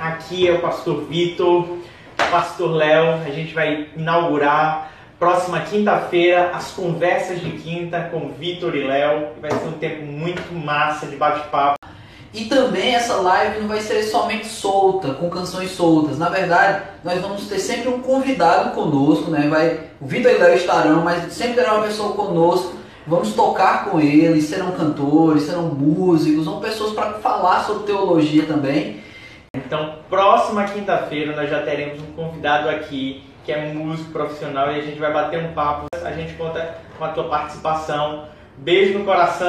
aqui é o pastor Vitor, pastor Léo. A gente vai inaugurar próxima quinta-feira as conversas de quinta com Vitor e Léo. Vai ser um tempo muito massa de bate-papo. E também essa live não vai ser somente solta, com canções soltas. Na verdade, nós vamos ter sempre um convidado conosco, né? Vai, o Vitor e o Léo estarão, mas sempre terá uma pessoa conosco. Vamos tocar com eles, serão cantores, serão músicos, são pessoas para falar sobre teologia também. Então, próxima quinta-feira nós já teremos um convidado aqui que é músico profissional e a gente vai bater um papo. A gente conta com a tua participação. Beijo no coração.